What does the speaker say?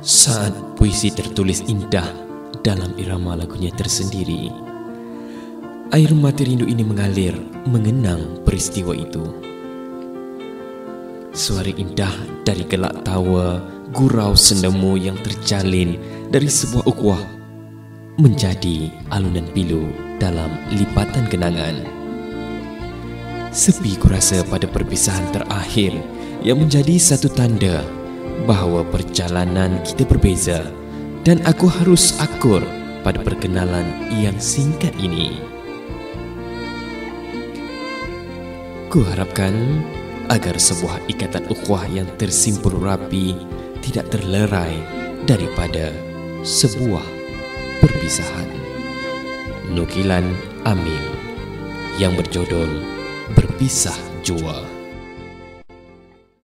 Saat puisi tertulis indah dalam irama lagunya tersendiri, air mata rindu ini mengalir mengenang peristiwa itu. Suara indah dari gelak tawa, gurau sendemu yang terjalin dari sebuah ukhuwah menjadi alunan pilu dalam lipatan kenangan. Sepi kurasa pada perpisahan terakhir yang menjadi satu tanda bahawa perjalanan kita berbeza dan aku harus akur pada perkenalan yang singkat ini. Kuharapkan agar sebuah ikatan ukhuwah yang tersimpul rapi tidak terlerai daripada sebuah perpisahan. Nukilan Amin yang berjudul Berpisah Jua.